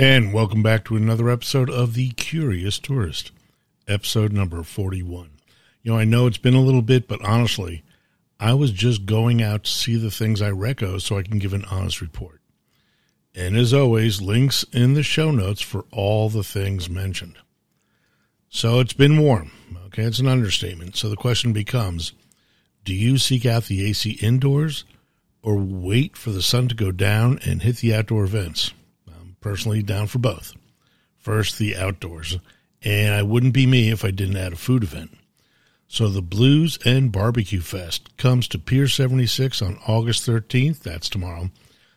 And welcome back to another episode of The Curious Tourist, episode number 41. You know, I know it's been a little bit, but honestly, I was just going out to see the things I reco so I can give an honest report. And as always, links in the show notes for all the things mentioned. So it's been warm. Okay, it's an understatement. So the question becomes do you seek out the AC indoors or wait for the sun to go down and hit the outdoor events? Personally down for both. First, the outdoors, and I wouldn't be me if I didn't add a food event. So the Blues and Barbecue Fest comes to Pier 76 on August 13th. That's tomorrow.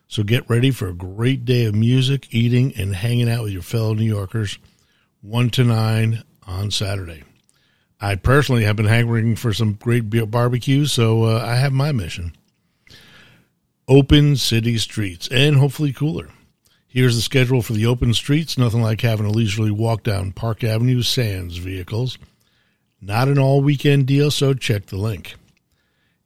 So get ready for a great day of music, eating, and hanging out with your fellow New Yorkers, 1 to 9 on Saturday. I personally have been hankering for some great barbecue, so uh, I have my mission. Open city streets and hopefully cooler. Here's the schedule for the open streets. Nothing like having a leisurely walk down Park Avenue sans vehicles. Not an all weekend deal, so check the link.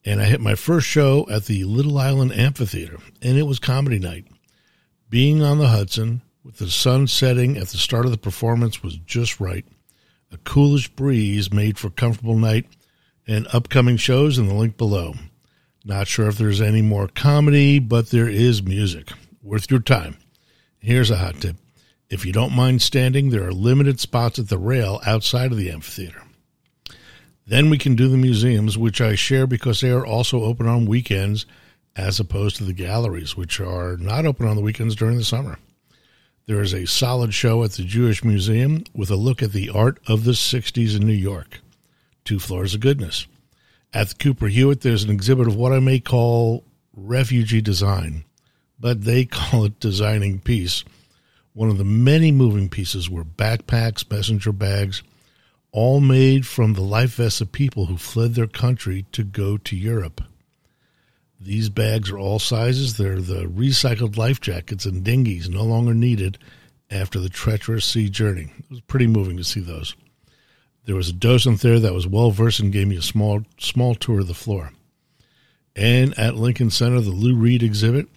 And I hit my first show at the Little Island Amphitheater, and it was comedy night. Being on the Hudson with the sun setting at the start of the performance was just right. A coolish breeze made for a comfortable night, and upcoming shows in the link below. Not sure if there's any more comedy, but there is music. Worth your time. Here's a hot tip. If you don't mind standing, there are limited spots at the rail outside of the amphitheater. Then we can do the museums, which I share because they are also open on weekends as opposed to the galleries, which are not open on the weekends during the summer. There is a solid show at the Jewish Museum with a look at the art of the 60s in New York. Two floors of goodness. At the Cooper Hewitt, there's an exhibit of what I may call refugee design, but they call it designing peace. One of the many moving pieces were backpacks, messenger bags, all made from the life vests of people who fled their country to go to Europe. These bags are all sizes. They're the recycled life jackets and dinghies no longer needed after the treacherous sea journey. It was pretty moving to see those. There was a docent there that was well versed and gave me a small small tour of the floor. And at Lincoln Center, the Lou Reed exhibit,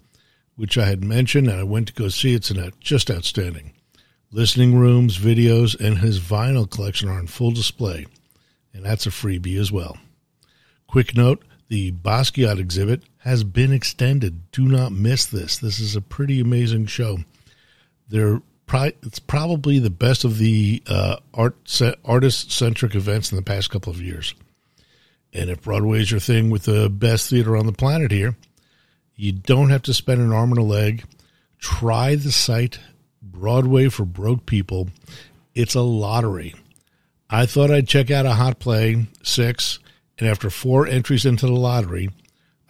which I had mentioned, and I went to go see. It's just outstanding. Listening rooms, videos, and his vinyl collection are on full display, and that's a freebie as well. Quick note the Basquiat exhibit has been extended. Do not miss this. This is a pretty amazing show. They're it's probably the best of the uh, art artist centric events in the past couple of years. And if Broadway's your thing with the best theater on the planet here, you don't have to spend an arm and a leg. Try the site Broadway for Broke People. It's a lottery. I thought I'd check out a hot play, six, and after four entries into the lottery,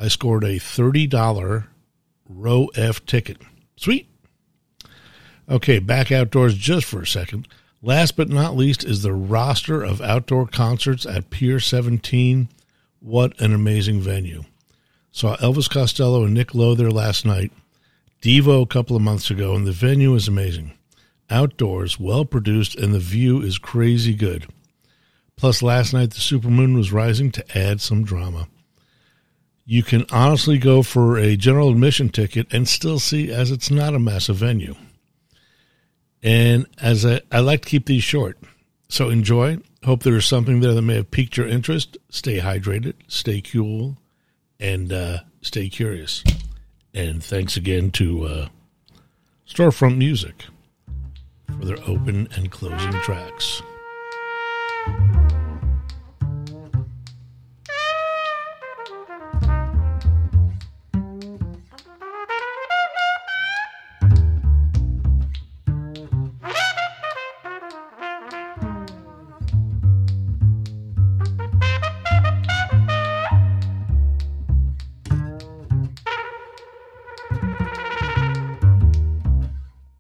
I scored a $30 row F ticket. Sweet. Okay, back outdoors just for a second. Last but not least is the roster of outdoor concerts at Pier 17. What an amazing venue. Saw Elvis Costello and Nick Lowe there last night. Devo a couple of months ago, and the venue is amazing. Outdoors, well produced, and the view is crazy good. Plus, last night the supermoon was rising to add some drama. You can honestly go for a general admission ticket and still see as it's not a massive venue. And as I, I like to keep these short, so enjoy. Hope there is something there that may have piqued your interest. Stay hydrated, stay cool, and uh, stay curious. And thanks again to uh, Storefront Music for their open and closing tracks.